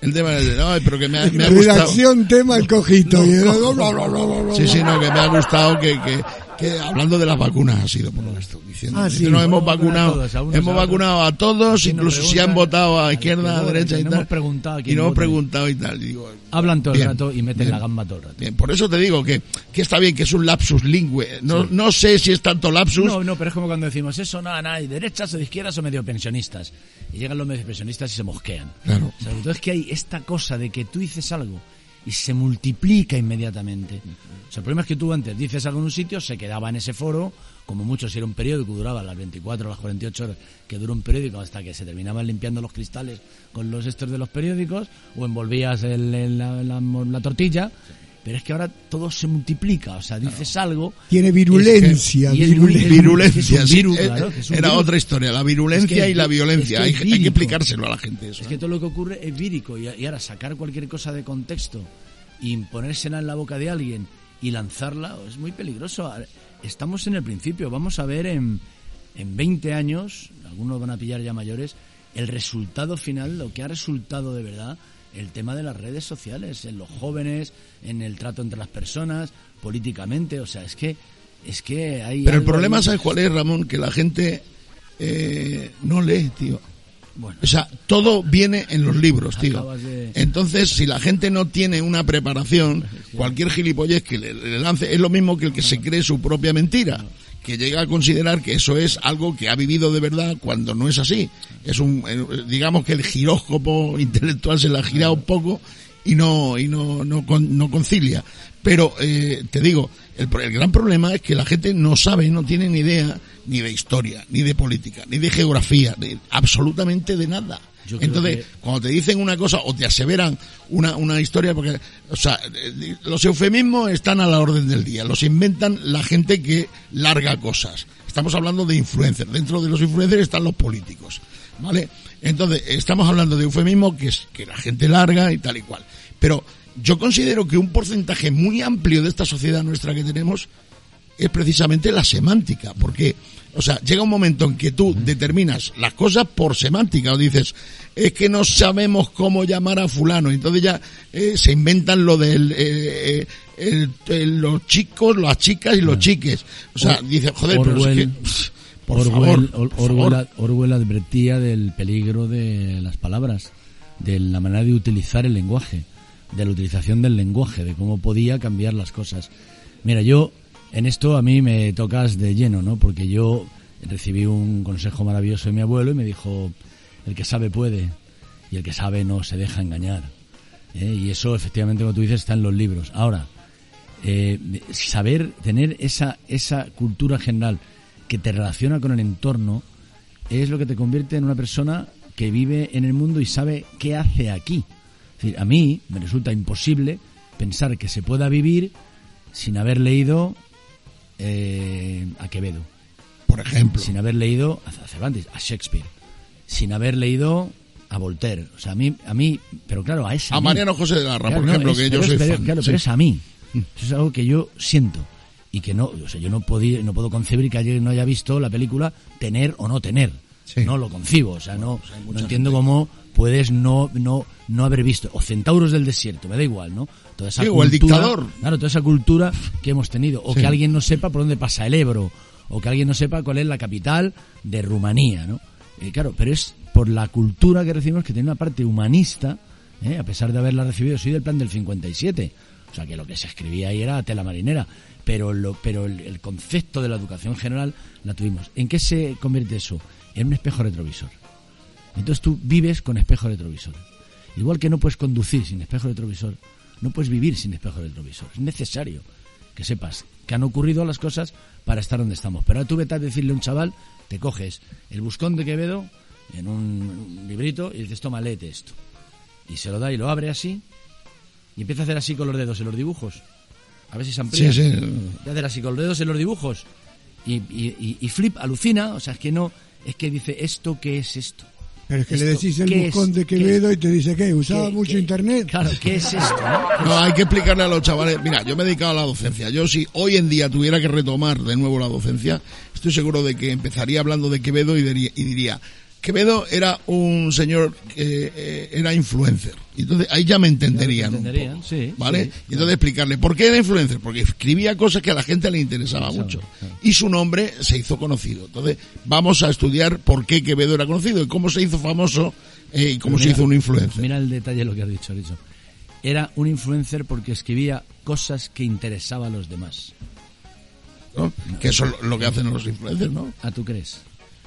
el tema es, de, "Ay, pero que me ha, me ha gustado. Redacción, tema, el cojito. Sí, sí, no, que me ha gustado que, que, que hablando de las vacunas ha sido por lo que estoy diciendo. Ah, sí. no, hemos Vamos a vacunado, todos, a hemos vacunado a todos, nos incluso si han votado a izquierda, a derecha y no tal. hemos preguntado a y no hemos preguntado y tal. Digo, Hablan todo el bien, rato y meten bien. la gamba todo el rato. Bien, por eso te digo que, que está bien, que es un lapsus lingüe. No, no sé si es tanto lapsus. No, no, pero es como cuando decimos eso, nada, nada, de derechas o de izquierdas o medio pensionistas. Y llegan los medio pensionistas y se mosquean. Claro. O sea, entonces que hay esta cosa de que tú dices algo y se multiplica inmediatamente. O sea, el problema es que tú antes dices algo en un sitio, se quedaba en ese foro, como mucho si era un periódico, duraba las 24 o las 48 horas que duró un periódico hasta que se terminaban limpiando los cristales con los estos de los periódicos, o envolvías el- el- la tortilla. Pero es que ahora todo se multiplica, o sea, dices algo. Tiene virulencia, y es virulencia. es- es virus, eh, claro, era otra historia, la virulencia Es que es y la vi- violencia. es que hay, es hay que explicárselo a la gente eso. Es que todo lo que ocurre es vírico y, y ahora sacar cualquier cosa de contexto y ponérsela en la boca de alguien y lanzarla es muy peligroso. Estamos en el principio, vamos a ver en, en 20 años, algunos van a pillar ya mayores, el resultado final, lo que ha resultado de verdad el tema de las redes sociales, en los jóvenes, en el trato entre las personas, políticamente, o sea, es que es que hay Pero el problema, ¿sabes cuál es, Ramón? Que la gente eh, no lee, tío. Bueno. O sea, todo viene en los libros, tío. De- Entonces, si la gente no tiene una preparación, cualquier gilipollez que le, le lance es lo mismo que el que se cree su propia mentira, que llega a considerar que eso es algo que ha vivido de verdad cuando no es así. Es un, eh, digamos que el giróscopo intelectual se le ha girado un poco y no y no no, no concilia. Pero eh, te digo, el, el gran problema es que la gente no sabe, no tiene ni idea ni de historia, ni de política, ni de geografía, de absolutamente de nada. Yo Entonces, que- cuando te dicen una cosa o te aseveran una, una historia, porque, o sea, los eufemismos están a la orden del día, los inventan la gente que larga cosas. Estamos hablando de influencers. Dentro de los influencers están los políticos, ¿vale? Entonces, estamos hablando de eufemismo que es que la gente larga y tal y cual. Pero yo considero que un porcentaje muy amplio de esta sociedad nuestra que tenemos es precisamente la semántica, porque, o sea, llega un momento en que tú determinas las cosas por semántica, o dices, es que no sabemos cómo llamar a fulano, y entonces ya eh, se inventan lo del, eh, eh, el- el- los chicos, las chicas y los chiques. O sea, dices, joder, pero es Orwell- que, pff, por Orwell, favor, Or- por Orwell, favor. Orwell advertía del peligro de las palabras, de la manera de utilizar el lenguaje, de la utilización del lenguaje, de cómo podía cambiar las cosas. Mira, yo en esto a mí me tocas de lleno, ¿no? Porque yo recibí un consejo maravilloso de mi abuelo y me dijo, el que sabe puede y el que sabe no se deja engañar. ¿eh? Y eso efectivamente, como tú dices, está en los libros. Ahora, eh, saber tener esa, esa cultura general que te relaciona con el entorno es lo que te convierte en una persona que vive en el mundo y sabe qué hace aquí. Es decir, a mí me resulta imposible pensar que se pueda vivir sin haber leído eh, a Quevedo, Por ejemplo. sin haber leído a Cervantes, a Shakespeare, sin haber leído a Voltaire. O sea, a mí, a mí pero claro, a esa A Mariano José de Larra, por no, ejemplo, es- que yo soy pero- fan. Claro, sí. pero es a mí. Eso es algo que yo siento. Y que no, o sea, yo no, podía, no puedo concebir que alguien no haya visto la película Tener o no tener. Sí. No lo concibo, o sea, no, no entiendo cómo puedes no, no, no haber visto. O Centauros del Desierto, me da igual, ¿no? Toda esa Sí, o El cultura- Dictador. Claro, toda esa cultura que hemos tenido. O Sí. que alguien no sepa por dónde pasa el Ebro. O que alguien no sepa cuál es la capital de Rumanía, ¿no? Eh, claro, pero es por la cultura que recibimos que tiene una parte humanista, ¿eh? a pesar de haberla recibido, soy del plan del 57. O sea, que lo que se escribía ahí era tela marinera. Pero, lo, pero el, el concepto de la educación general la tuvimos. ¿En qué se convierte eso? En un espejo retrovisor. Entonces tú vives con espejo retrovisor. Igual que no puedes conducir sin espejo retrovisor, no puedes vivir sin espejo retrovisor. Es necesario que sepas que han ocurrido las cosas para estar donde estamos. Pero ahora tú vete a decirle a un chaval, te coges el buscón de Quevedo en un librito y dices, toma, léete esto. Y se lo da y lo abre así y empieza a hacer así con los dedos en los dibujos. A ver si se amplía. Sí, sí. A hacer así con los dedos en los dibujos. Y, y, y- y flip, alucina, o sea, es que no, es que dice, ¿esto qué es esto? Pero es que le decís el ¿qué buscón es? de ¿Qué Quevedo y te dice que usaba ¿Qué- mucho qué- internet. Claro, ¿qué es esto? no? No, hay que explicarle a los chavales. Mira, yo me he dedicado a la docencia. Yo si hoy en día tuviera que retomar de nuevo la docencia, estoy seguro de que empezaría hablando de Quevedo y diría, y diría Quevedo era un señor que eh, era influencer. Y entonces ahí ya me entenderían. un entenderían, poco, sí, ¿Vale? sí, y entonces explicarle por qué era influencer. Porque escribía cosas que a la gente le interesaba mucho. Y su nombre se hizo conocido. Entonces vamos a estudiar por qué Quevedo era conocido y cómo se hizo famoso eh, y cómo Pero se mira, hizo un influencer. Mira el detalle de lo que has dicho. Era un influencer porque escribía cosas que interesaban a los demás. ¿no? Que eso es lo que hacen los influencers, ¿no? ¿A tú crees?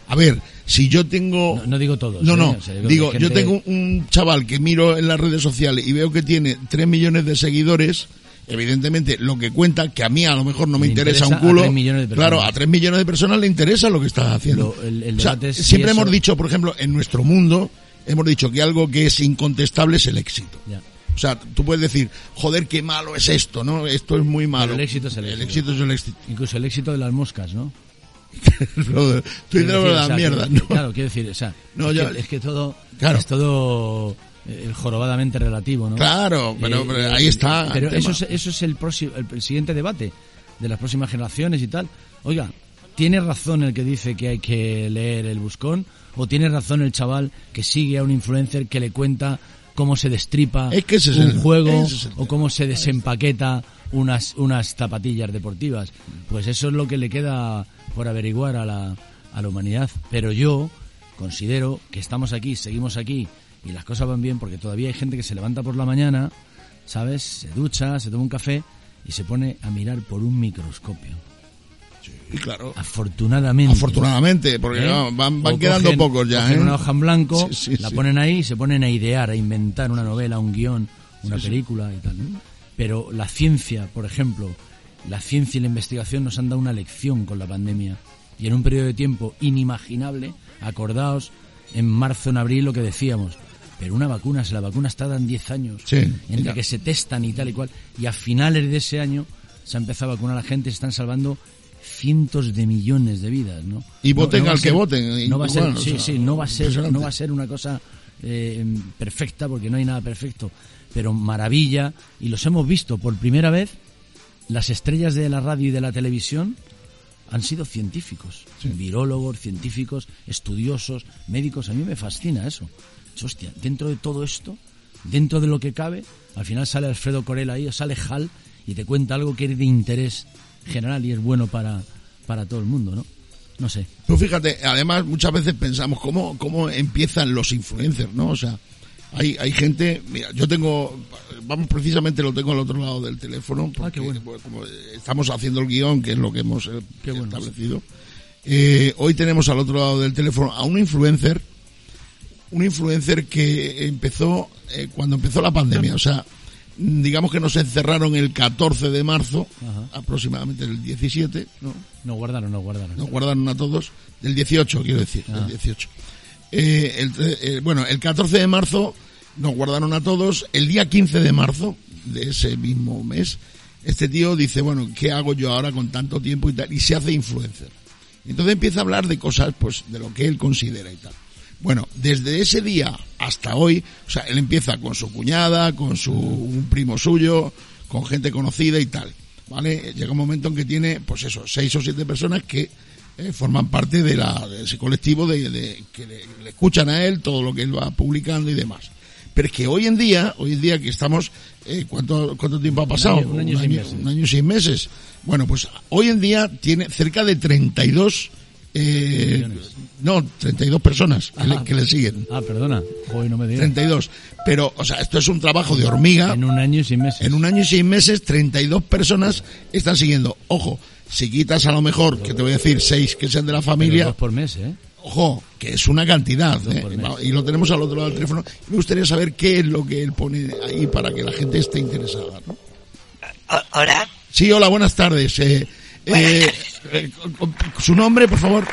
A ver, si yo tengo... No, no digo todos. No, ¿eh? no, O sea, digo, yo tengo un chaval que miro en las redes sociales y veo que tiene 3 millones de seguidores, evidentemente lo que cuenta, que a mí a lo mejor no me interesa, interesa un culo, a 3 millones de personas. claro, a 3 millones de personas le interesa lo que estás haciendo. Lo- el- el O sea, si siempre eso- hemos dicho, por ejemplo, en nuestro mundo, hemos dicho que algo que es incontestable es el éxito. Ya. O sea, tú puedes decir, joder, qué malo es esto, ¿no? Esto es muy malo. Pero el éxito es el éxito. El éxito es el éxito. Incluso el éxito de las moscas, ¿no? Quiero decir, la o sea, mierda, que- ¿no? Claro, quiero decir, o sea, No, es, yo- que, es que todo Claro. es todo eh, jorobadamente relativo, ¿no? Claro, pero- pero ahí está Pero eso es, eso es el próximo, el, el siguiente debate de las próximas generaciones y tal. Oiga, ¿tiene razón el que dice que hay que leer el buscón? ¿O tiene razón el chaval que sigue a un influencer que le cuenta cómo se destripa Es que ese es un el- juego ese es el o cómo se desempaqueta unas, unas zapatillas deportivas? Pues eso es lo que le queda por averiguar a la, a la humanidad. Pero yo considero que estamos aquí, seguimos aquí y las cosas van bien porque todavía hay gente que se levanta por la mañana, ¿sabes? Se ducha, se toma un café y se pone a mirar por un microscopio. Y claro, Afortunadamente. afortunadamente, porque ¿Eh? no, van, van quedando cogen- pocos ya, cogen ¿eh? una hoja en blanco, Sí, sí, la sí. ponen ahí y se ponen a idear, a inventar una novela, un guion, una película y tal. Pero la ciencia, por ejemplo, la ciencia y la investigación nos han dado una lección con la pandemia. Y en un periodo de tiempo inimaginable, acordaos, en marzo, en abril, lo que decíamos. Pero una vacuna, si la vacuna está en 10 años, Sí, entre ya. que se testan y tal y cual, y a finales de ese año se ha empezado a vacunar a la gente, se están salvando cientos de millones de vidas, ¿no? Y voten al que voten, No va a ser, o sí, sea, sí, no va a ser, no va a ser una cosa eh, perfecta porque no hay nada perfecto, pero maravilla y los hemos visto por primera vez. Las estrellas de la radio y de la televisión han sido científicos, virólogos, científicos, estudiosos, médicos. A mí me fascina eso. Hostia, dentro de todo esto, dentro de lo que cabe, al final sale Alfredo Corel ahí, o sale Hal y te cuenta algo que es de interés general y es bueno para, para todo el mundo, ¿no? No sé. Tú fíjate, además muchas veces pensamos cómo, cómo empiezan los influencers, ¿no? O sea, hay, hay gente, mira, yo tengo, vamos precisamente lo tengo al otro lado del teléfono, porque Ah, qué bueno. pues, como estamos haciendo el guion, que es lo que hemos eh, bueno. establecido, eh, hoy tenemos al otro lado del teléfono a un influencer, un influencer que empezó eh, cuando empezó la pandemia, o sea, digamos que nos encerraron el 14 de marzo, Ajá. aproximadamente el 17, ¿no? No guardaron, no guardaron. nos guardaron a todos del 18 quiero decir Ah. del 18 Eh, el eh, bueno el 14 de marzo nos guardaron a todos. El día 15 de marzo de ese mismo mes este tío dice bueno qué hago yo ahora con tanto tiempo y tal y se hace influencer. Entonces empieza a hablar de cosas pues de lo que él considera y tal. Bueno desde ese día hasta hoy o sea él empieza con su cuñada con su un primo suyo con gente conocida y tal ¿vale? Llega un momento en que tiene, pues eso, seis o siete personas que eh, forman parte de, la, de ese colectivo de, de- que le, le escuchan a él todo lo que él va publicando y demás. Pero es que hoy en día, hoy en día que estamos, eh, ¿cuánto, ¿cuánto tiempo ha pasado? año- un año y seis meses. un año y seis meses. Bueno, pues hoy en día tiene cerca de 32, eh, no, 32 personas que, le, que le siguen. Ah, perdona. Hoy no me digas. 32. Pero, o sea, esto es un trabajo de hormiga. En un año y seis meses. En un año y seis meses, 32 personas están siguiendo. Ojo, si quitas a lo mejor, que te voy a decir, seis que sean de la Pero familia, dos por mes, ¿eh? ojo, que es una cantidad. ¿eh? Y lo tenemos al otro lado del teléfono. Me gustaría saber qué es lo que él pone ahí para que la gente esté interesada. ¿no? Hola, Sí, hola, buenas tardes. Eh, eh, eh, su nombre, por favor.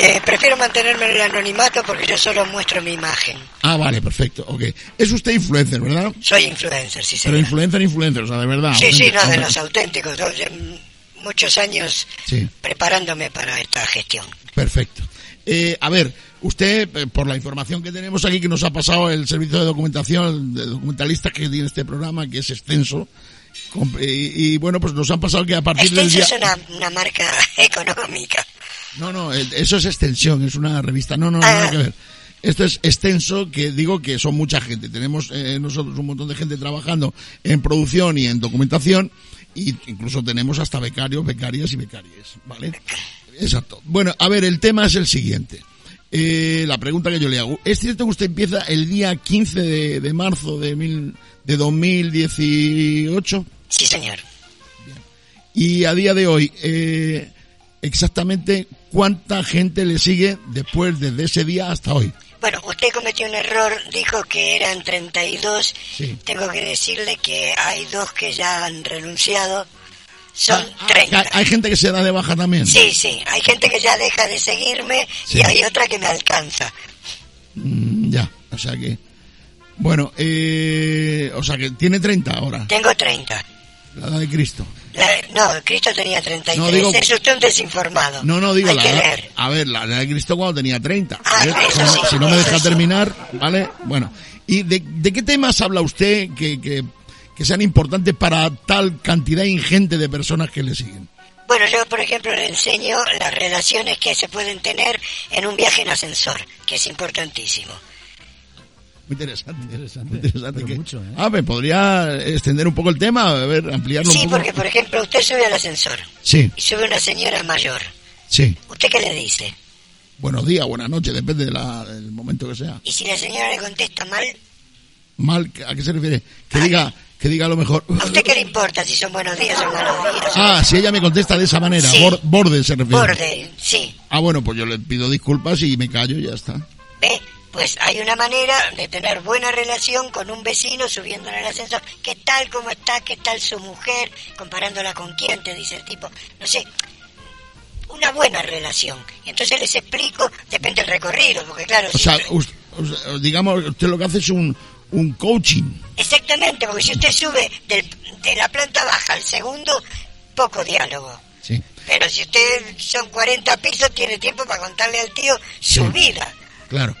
eh, prefiero mantenerme en el anonimato porque yo solo muestro mi imagen. Ah, vale, perfecto. Ok. Es usted influencer, ¿verdad? Soy influencer, sí, Pero señor. influencer, influencer, o sea, de verdad. Sí, sí, no, de los auténticos. Yo llevo muchos años Sí. preparándome para esta gestión. Perfecto. Eh, a ver, usted, eh, por la información que tenemos aquí, que nos ha pasado el servicio de documentación, de documentalistas que tiene este programa, que es extenso, y, y, bueno, pues nos han pasado que a partir del Extenso día... es una, una marca económica. No, no, eso es extensión, es una revista. No, no, nada que ver. Esto es extenso, que digo que son mucha gente. Tenemos eh, nosotros un montón de gente trabajando en producción y en documentación, y incluso tenemos hasta becarios, becarias y becarias, ¿vale? Exacto. Bueno, a ver, el tema es el siguiente. Eh, la pregunta que yo le hago. ¿Es cierto que usted empieza el día 15 de, de marzo de, mil, de 2018? Sí, señor. Y a día de hoy, eh, exactamente cuánta gente le sigue después desde ese día hasta hoy. Bueno, usted cometió un error, dijo que eran 32. Sí. Tengo que decirle que hay dos que ya han renunciado. Son Ah, 30. Hay, hay gente que se da de baja también. Sí, sí, hay gente que ya deja de seguirme Sí. y hay otra que me alcanza. Mm, ya, o sea que... Bueno, eh, o sea que tiene 30 ahora, Tengo 30. La edad de Cristo. No, Cristo tenía 33. No, digo- es usted un desinformado. No, no, digo Hay la que edad- leer. A ver, la edad de Cristo cuando tenía 30. Ah, eso si, sí, si no me deja sí. terminar, ¿vale? Bueno, ¿y de, de qué temas habla usted que, que, que sean importantes para tal cantidad ingente de personas que le siguen? Bueno, yo, por ejemplo, le enseño las relaciones que se pueden tener en un viaje en ascensor, que es importantísimo. Muy interesante. Interesante, Muy interesante. que- mucho, ¿eh? Ah, ¿me podría extender un poco el tema? A ver, ampliarlo Sí, un poco. porque, por ejemplo, usted sube al ascensor Sí, y sube una señora mayor. sí. ¿Usted qué le dice? Buenos días, buenas noches, depende de la- del momento que sea. Y si la señora le contesta mal, Mal, ¿a qué se refiere? Que diga, que diga a lo mejor. ¿a usted qué le importa si son buenos días o malos días? Ah, si ella me contesta de esa manera, Sí. bor- borde se refiere. Borde, sí. Ah, bueno, pues yo le pido disculpas y me callo y ya está. Pues hay una manera de tener buena relación con un vecino subiendo en el ascensor. ¿Qué tal, cómo está, qué tal su mujer? Comparándola con quién, te dice el tipo. No sé, una buena relación. Y entonces les explico, depende del recorrido, porque claro, O sea, us- us- digamos, usted lo que hace es un, un coaching. exactamente, porque si usted sube del- de la planta baja al segundo, poco diálogo. Sí. Pero si usted son 40 pisos, tiene tiempo para contarle al tío su Sí. vida. Claro.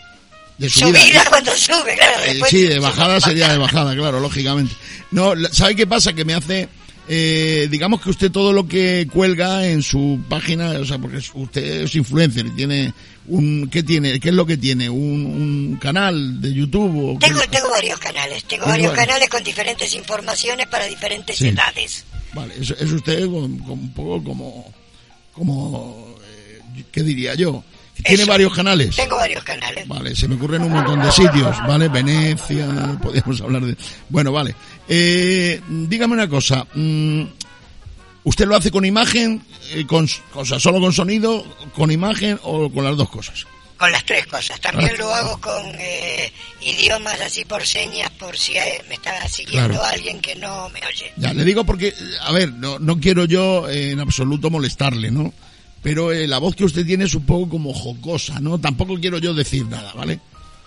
De Su subida. cuando sube, claro. Eh, sí, de bajada sería de bajada, claro, lógicamente. No, ¿sabe qué pasa? Que me hace, eh, digamos que usted todo lo que cuelga en su página, o sea, porque usted es influencer y tiene un, ¿qué tiene? ¿Qué es lo que tiene? ¿Un, un canal de YouTube? O qué- Tengo, tengo varios canales, tengo varios canales con diferentes informaciones para diferentes Sí. edades. Vale, es, es usted con- con un poco como, como, eh, ¿qué diría yo? Tiene Eso. varios canales. Tengo varios canales. Vale, se me ocurren un montón de sitios, ¿vale? Venecia, podríamos hablar de... Bueno, vale. Eh, dígame una cosa. mm, ¿Usted lo hace con imagen, eh, con, o sea, solo con sonido, con imagen o con las dos cosas? Con las tres cosas. También lo hago con eh, idiomas así por señas, por si eh, me está siguiendo Claro. alguien que no me oye. Ya, le digo porque, a ver, no, no quiero yo eh, en absoluto molestarle, ¿no? Pero eh, la voz que usted tiene es un poco como jocosa, ¿no? Tampoco quiero yo decir nada, ¿vale?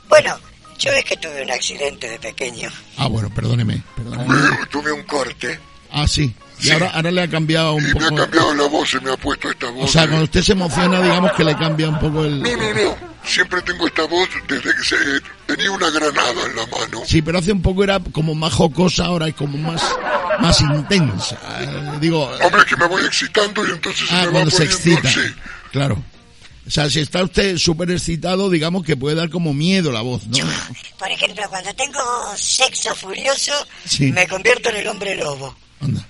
Bueno, yo es que tuve un accidente de pequeño. Ah, bueno, perdóneme, perdóneme. Tuve un corte Ah, sí. Y ahora, ahora le ha cambiado un y me ha poco... cambiado la voz y me ha puesto esta voz. O sea, de- cuando usted se emociona, digamos que le cambia un poco el... No, no, no. Siempre tengo esta voz desde que se... tenía una granada en la mano. Sí, pero hace un poco era como más jocosa, ahora es como más, más intensa. Eh, digo, Hombre, que me voy excitando y entonces ah, se me va cuando se poniendo... excita. Sí. Claro. O sea, si está usted súper excitado, digamos que puede dar como miedo la voz, ¿no? Por ejemplo, cuando tengo sexo furioso, Sí. me convierto en el hombre lobo. Anda,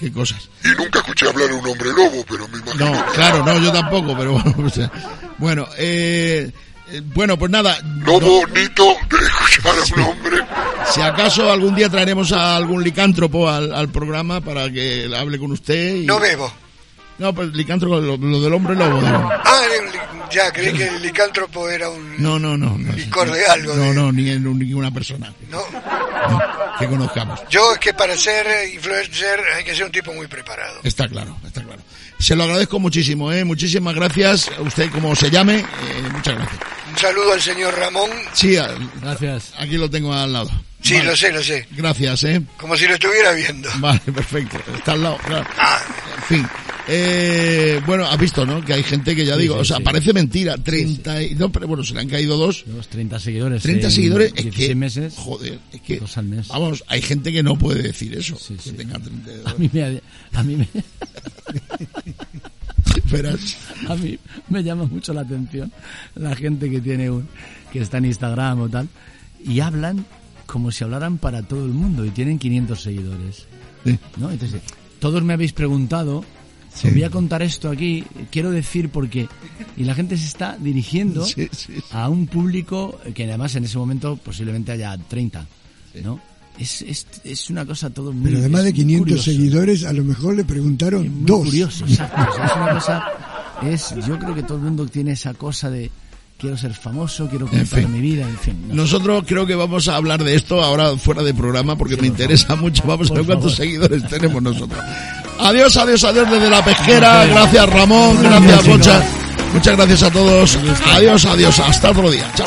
qué cosas. Y nunca escuché hablar a un hombre lobo, pero me imagino... No, claro, no, yo tampoco, pero bueno, o sea, bueno, eh, eh, bueno, pues nada. No bonito de escuchar a un hombre. Si acaso algún día traeremos a algún licántropo al, al programa para que hable con usted. Y... No bebo. No, pues licántropo, lo, lo del hombre lobo. digo. Ah, el ya, creí que el licántropo era un No, no, no. no licor de algo. No, de- no, ni en ninguna persona No. no, que conozcamos. Yo es que para ser influencer hay que ser un tipo muy preparado. Está claro, está claro. Se lo agradezco muchísimo, ¿eh? Muchísimas gracias. A usted, como se llame, eh, muchas gracias. Un saludo al señor Ramón. Sí, a- Gracias. aquí lo tengo al lado. Sí, Vale. lo sé, lo sé. Gracias, ¿eh? Como si lo estuviera viendo. Vale, perfecto. Está al lado, claro. Ah, En fin. Eh, bueno, has visto, ¿no? Que hay gente que ya digo, sí, o sea, sí. parece mentira. 30 y, no, pero bueno, se le han caído dos. Los 30 seguidores. 30 en seguidores, es 16 que, meses. joder, es que, Dos al mes. vamos, hay gente que no puede decir eso, Sí, que tenga 32. A mí me, a mí me, Verás. a mí me llama mucho la atención la gente que tiene un, que está en Instagram o tal, y hablan como si hablaran para todo el mundo y tienen 500 seguidores. ¿no? Entonces, todos me habéis preguntado, Sí. os voy a contar esto aquí, quiero decir porque, y la gente se está dirigiendo Sí, sí, a un público que además en ese momento posiblemente haya 30, ¿no? Es, es, es una cosa todo muy... Pero además de es muy 500 curioso. seguidores, a lo mejor le preguntaron Muy dos. curioso, exacto. O sea, es una cosa es, yo creo que todo el mundo tiene esa cosa de quiero ser famoso, quiero En contar fin. mi vida, en fin. no. Nosotros creo que vamos a hablar de esto ahora fuera de programa porque me interesa mucho. Vamos a ver cuántos favor. seguidores tenemos nosotros. Adiós, adiós, adiós desde la pesquera. Gracias. Ramón, Gracias. Concha. Muchas gracias a todos. Adiós, adiós. Hasta otro día. Chao.